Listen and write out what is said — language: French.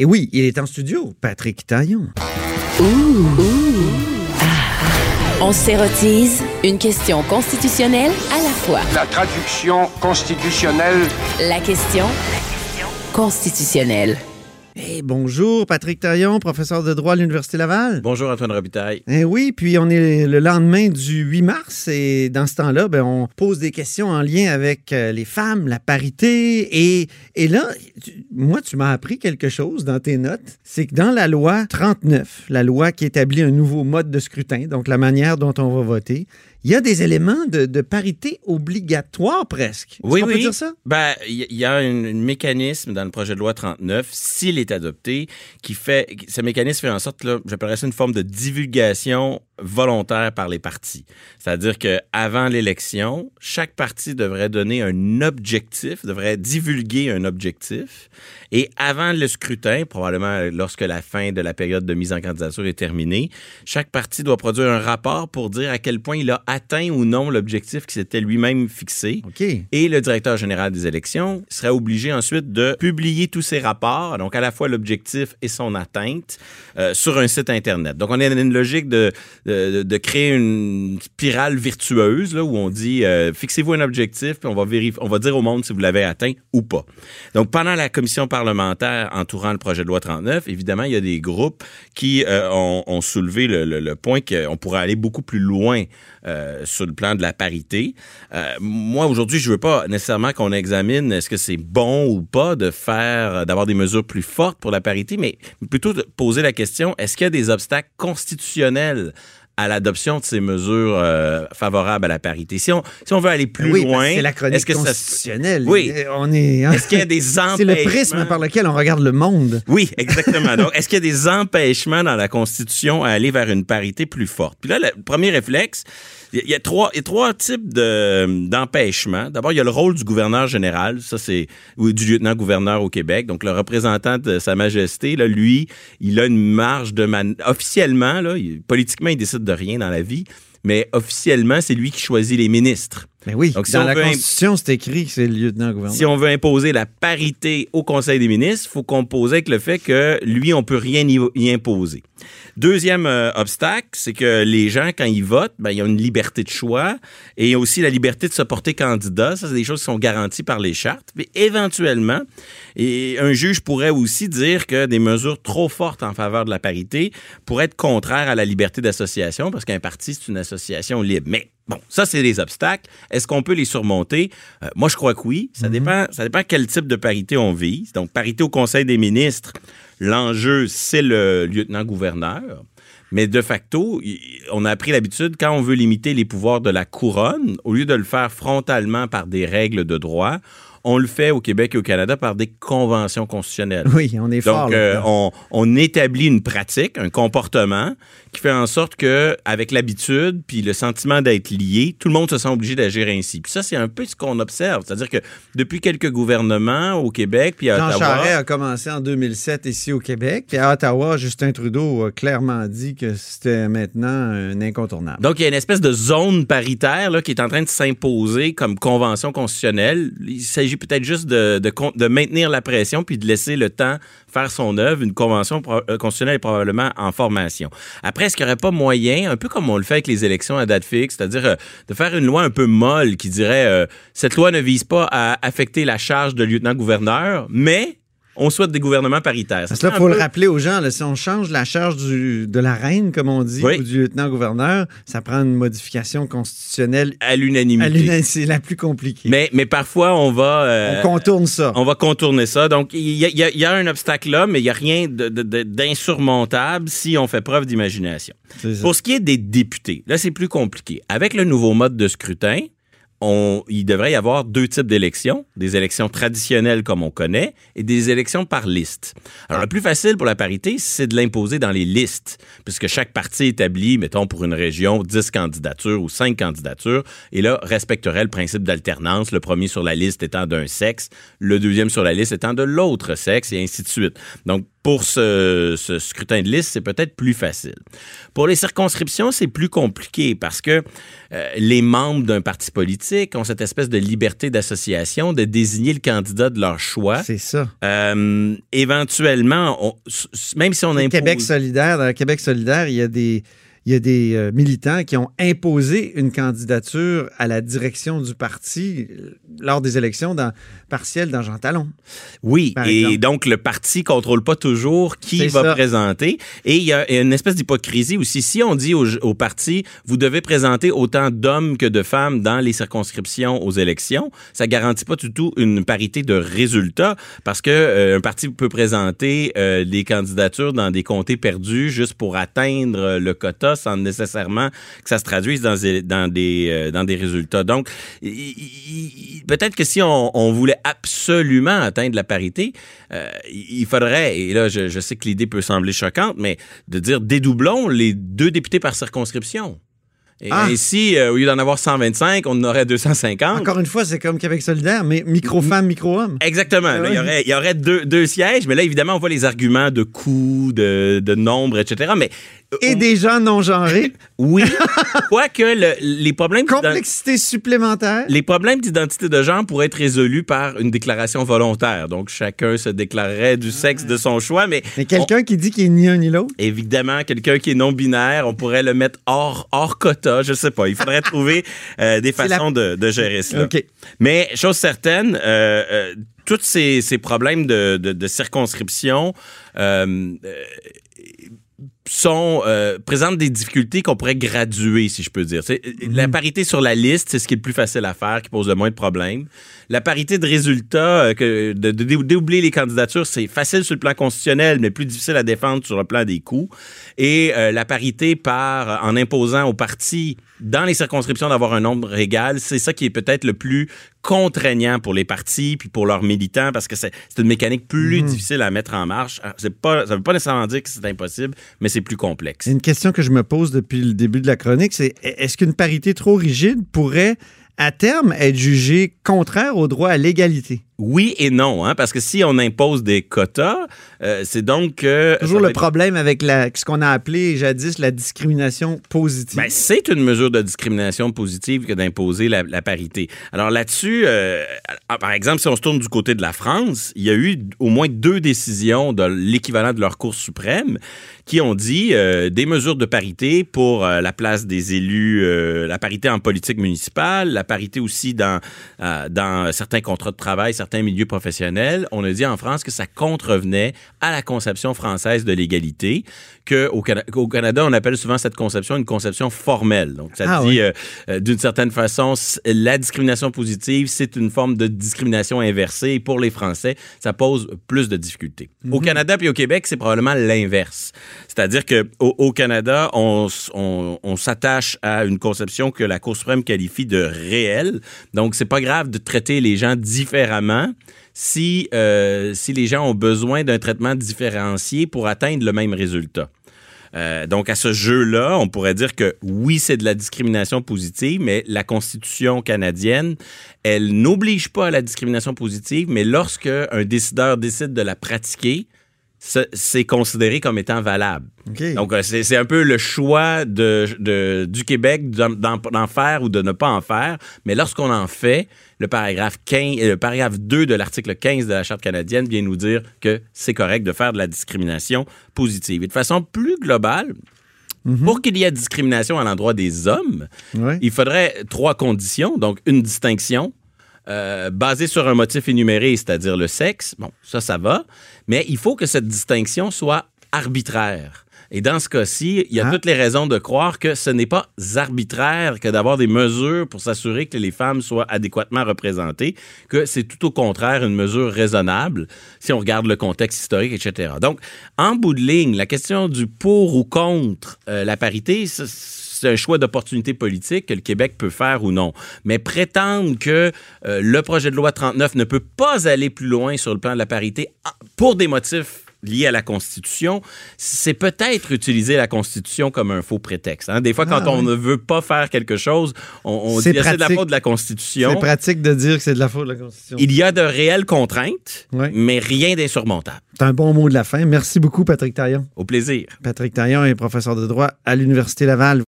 Et oui, il est en studio, Patrick Taillon. On s'érotise une question constitutionnelle à la fois. La traduction constitutionnelle. La question constitutionnelle. Eh, bonjour, Patrick Taillon, professeur de droit à l'Université Laval. Bonjour Antoine Robitaille. Eh oui, puis on est le lendemain du 8 mars et dans ce temps-là, ben, on pose des questions en lien avec euh, les femmes, la parité. Et, et là, tu- moi, tu m'as appris quelque chose dans tes notes. C'est que dans la loi 39, la loi qui établit un nouveau mode de scrutin, donc la manière dont on va voter, il y a des éléments de, de parité obligatoire presque. Oui, qu'on peut dire ça? Ben, il y, a un, un mécanisme dans le projet de loi 39, s'il est adopté, qui fait, ce mécanisme fait en sorte, là, j'appellerais ça une forme de divulgation volontaire par les partis. C'est-à-dire que avant l'élection, chaque parti devrait donner un objectif, devrait divulguer un objectif, et avant le scrutin, probablement lorsque la fin de la période de mise en candidature est terminée, chaque parti doit produire un rapport pour dire à quel point il a atteint ou non l'objectif qui s'était lui-même fixé. OK. Et le directeur général des élections serait obligé ensuite de publier tous ces rapports, donc à la fois l'objectif et son atteinte, euh, sur un site Internet. Donc, on est dans une logique de, de, créer une spirale virtueuse là, où on dit euh, fixez-vous un objectif, puis on va, vérifier, on va dire au monde si vous l'avez atteint ou pas. Donc, pendant la commission parlementaire entourant le projet de loi 39, évidemment, il y a des groupes qui euh, ont, soulevé le, point qu'on pourrait aller beaucoup plus loin euh, sur le plan de la parité. Moi, aujourd'hui, je veux pas nécessairement qu'on examine est-ce que c'est bon ou pas de faire, d'avoir des mesures plus fortes pour la parité, mais plutôt de poser la question, est-ce qu'il y a des obstacles constitutionnels à l'adoption de ces mesures euh, favorables à la parité. Si on, si on veut aller plus oui, parce loin, c'est la chronique est-ce que ça constitutionnelle? Oui. On est, hein, Est-ce qu'il y a des C'est empêchements? le prisme par lequel on regarde le monde. Oui, exactement. Donc, est-ce qu'il y a des empêchements dans la Constitution à aller vers une parité plus forte? Puis là, le premier réflexe, il y a- il y a trois, y a trois types de, d'empêchements. D'abord, il y a le rôle du gouverneur général. Ça, c'est, ou du lieutenant-gouverneur au Québec. Donc, le représentant de Sa Majesté, là, lui, il a une marge de man... Officiellement, là, il- politiquement, il décide de rien dans la vie. Mais officiellement, c'est lui qui choisit les ministres. Mais oui, Donc, si dans on la veut imp- Constitution, c'est écrit que c'est le lieutenant-gouverneur. Si on veut imposer la parité au Conseil des ministres, il faut composer avec le fait que lui, on peut rien y imposer. Deuxième euh, obstacle, c'est que les gens, quand ils votent, ben, ils ont une liberté de choix et aussi la liberté de se porter candidat. Ça, c'est des choses qui sont garanties par les chartes. Mais éventuellement, et un juge pourrait aussi dire que des mesures trop fortes en faveur de la parité pourraient être contraires à la liberté d'association parce qu'un parti, c'est une association libre. Mais Bon, ça, c'est des obstacles. Est-ce qu'on peut les surmonter? Euh, moi, je crois que oui. Ça, dépend, ça dépend quel type de parité on vise. Donc, parité au Conseil des ministres, l'enjeu, c'est le lieutenant-gouverneur. Mais de facto, on a pris l'habitude, quand on veut limiter les pouvoirs de la couronne, au lieu de le faire frontalement par des règles de droit, on le fait au Québec et au Canada par des conventions constitutionnelles. Oui, on est fort. Donc, euh, on, on établit une pratique, un comportement qui fait en sorte que, avec l'habitude puis le sentiment d'être lié, tout le monde se sent obligé d'agir ainsi. Puis ça, c'est un peu ce qu'on observe. C'est-à-dire que depuis quelques gouvernements au Québec puis à Jean Ottawa, Charest a commencé en 2007 ici au Québec. Puis à Ottawa, Justin Trudeau a clairement dit que c'était maintenant un incontournable. Donc, il y a une espèce de zone paritaire là, qui est en train de s'imposer comme convention constitutionnelle. Il s'agit peut-être juste de, maintenir la pression puis de laisser le temps faire son œuvre. Une convention euh, constitutionnelle est probablement en formation. Après, est-ce qu'il n'y aurait pas moyen, un peu comme on le fait avec les élections à date fixe, c'est-à-dire euh, de faire une loi un peu molle qui dirait euh, cette loi ne vise pas à affecter la charge de lieutenant-gouverneur, mais on souhaite des gouvernements paritaires. Parce là, il faut le rappeler aux gens, là, si on change la charge du- de la reine, comme on dit, Oui. ou du lieutenant-gouverneur, ça prend une modification constitutionnelle. à l'unanimité. C'est la plus compliquée. Mais, mais parfois, on va... euh, on contourne ça. On va contourner ça. Donc, il y y a- il y a un obstacle là, mais il n'y a rien d'insurmontable si on fait preuve d'imagination. Pour ce qui est des députés, là, c'est plus compliqué. Avec le nouveau mode de scrutin, on, il devrait y avoir deux types d'élections, des élections traditionnelles comme on connaît et des élections par liste. Alors, le plus facile pour la parité, c'est de l'imposer dans les listes, puisque chaque parti établit, mettons, pour une région, 10 candidatures ou 5 candidatures, et là, respecterait le principe d'alternance, le premier sur la liste étant d'un sexe, le deuxième sur la liste étant de l'autre sexe, et ainsi de suite. Donc, pour ce, ce scrutin de liste, c'est peut-être plus facile. Pour les circonscriptions, c'est plus compliqué parce que euh, les membres d'un parti politique ont cette espèce de liberté d'association de désigner le candidat de leur choix. C'est ça. Euh, éventuellement, on- même si on impose... Québec solidaire, dans Québec solidaire, il y a des, il y a des euh, militants qui ont imposé une candidature à la direction du parti euh, lors des élections dans, partielles dans Jean Talon. Oui, et exemple. donc le parti contrôle pas toujours qui va ça. présenter. Et il y a une espèce d'hypocrisie aussi. Si on dit au, au parti, vous devez présenter autant d'hommes que de femmes dans les circonscriptions aux élections, ça garantit pas du tout une parité de résultats parce que euh, un parti peut présenter euh, des candidatures dans des comtés perdus juste pour atteindre le quota sans nécessairement que ça se traduise dans des, dans des, euh, dans des résultats. Donc, peut-être que si on, on voulait absolument atteindre la parité, euh, il faudrait, et là je, je sais que l'idée peut sembler choquante, mais de dire dédoublons les deux députés par circonscription. Et Ah. ainsi, euh, au lieu d'en avoir 125, on en aurait 250. Encore une fois, c'est comme Québec solidaire, mais micro-femme, micro-homme. Exactement. Là, Ah il y aurait, il y aurait deux, deux sièges, mais là, évidemment, on voit les arguments de coût, de, de nombre, etc. Mais Et des gens non genrés. oui, quoique le- les problèmes Complexité supplémentaire. les problèmes d'identité de genre pourraient être résolus par une déclaration volontaire. Donc, chacun se déclarerait du sexe de son choix, mais, Mais quelqu'un qui dit qu'il est ni un ni l'autre? évidemment, quelqu'un qui est non-binaire, on pourrait le mettre hors, hors quota, je sais pas. Il faudrait trouver euh, des la- façons de, de gérer cela. OK. Mais chose certaine, euh, euh, tous ces, ces problèmes de, de- de circonscription euh, euh, sont euh, présentent des difficultés qu'on pourrait graduer, si je peux dire. C'est- La parité sur la liste, c'est ce qui est le plus facile à faire, qui pose le moins de problèmes. La parité de résultats, euh, que de, de dédoubler les candidatures, c'est facile sur le plan constitutionnel, mais plus difficile à défendre sur le plan des coûts. Et euh, la parité par en imposant aux partis dans les circonscriptions d'avoir un nombre égal, c'est ça qui est peut-être le plus contraignant pour les partis puis pour leurs militants parce que c'est une mécanique plus difficile à mettre en marche. C'est pas, ça veut pas nécessairement dire que c'est impossible, mais c'est plus complexe. C'est une question que je me pose depuis le début de la chronique, c'est est-ce qu'une parité trop rigide pourrait, à terme, être jugée contraire au droit à l'égalité? Oui et non, hein, parce que si on impose des quotas, euh, c'est donc que Toujours le être- problème avec la, ce qu'on a appelé jadis la discrimination positive. Ben, c'est une mesure de discrimination positive que d'imposer la, la parité. Alors là-dessus, euh, ah, par exemple, si on se tourne du côté de la France, il y a eu au moins deux décisions de l'équivalent de leur Cour suprême qui ont dit euh, des mesures de parité pour euh, la place des élus, euh, la parité en politique municipale, la parité aussi dans, euh, dans certains contrats de travail, certains milieux professionnels. On a dit en France que ça contrevenait à la conception française de l'égalité, que au, Cana- qu'au Canada, on appelle souvent cette conception une conception formelle. Donc, ça Ah dit, oui. euh, euh, d'une certaine façon, la discrimination positive, c'est une forme de discrimination inversée. Et pour les Français, ça pose plus de difficultés. Au Canada puis au Québec, c'est probablement l'inverse. C'est-à-dire que au, Canada, on, on s'attache à une conception que la Cour suprême qualifie de réelle. Donc, c'est pas grave de traiter les gens différemment si, euh, si les gens ont besoin d'un traitement différencié pour atteindre le même résultat. Euh, donc, à ce jeu-là, on pourrait dire que oui, c'est de la discrimination positive, mais la Constitution canadienne, elle n'oblige pas à la discrimination positive, mais lorsque un décideur décide de la pratiquer, c'est considéré comme étant valable. Donc, euh, c'est un peu le choix de, de- du Québec d'en- faire ou de ne pas en faire. Mais lorsqu'on en fait, le paragraphe, 15, euh, le paragraphe 2 de l'article 15 de la Charte canadienne vient nous dire que c'est correct de faire de la discrimination positive. Et de façon plus globale, pour qu'il y ait discrimination à l'endroit des hommes, il faudrait trois conditions. Donc, une distinction euh, basée sur un motif énuméré, c'est-à-dire le sexe. Bon, ça, ça va. Mais il faut que cette distinction soit arbitraire. Et dans ce cas-ci, il y a Ah. toutes les raisons de croire que ce n'est pas arbitraire que d'avoir des mesures pour s'assurer que les femmes soient adéquatement représentées, que c'est tout au contraire une mesure raisonnable si on regarde le contexte historique, etc. Donc, en bout de ligne, la question du pour ou contre euh, la parité, ça, c'est un choix d'opportunité politique que le Québec peut faire ou non. Mais prétendre que euh, le projet de loi 39 ne peut pas aller plus loin sur le plan de la parité ah, pour des motifs liées à la Constitution, c'est peut-être utiliser la Constitution comme un faux prétexte. hein. Des fois, quand Ah, on oui. ne veut pas faire quelque chose, on, on C'est dit Ah, c'est de la faute de la C'est Constitution. pratique de dire que c'est de la faute de la Constitution. Il y a de réelles contraintes, Oui. mais rien d'insurmontable. C'est un bon mot de la fin. Merci beaucoup, Patrick Taillon. Au plaisir. Patrick Taillon est professeur de droit à l'Université Laval.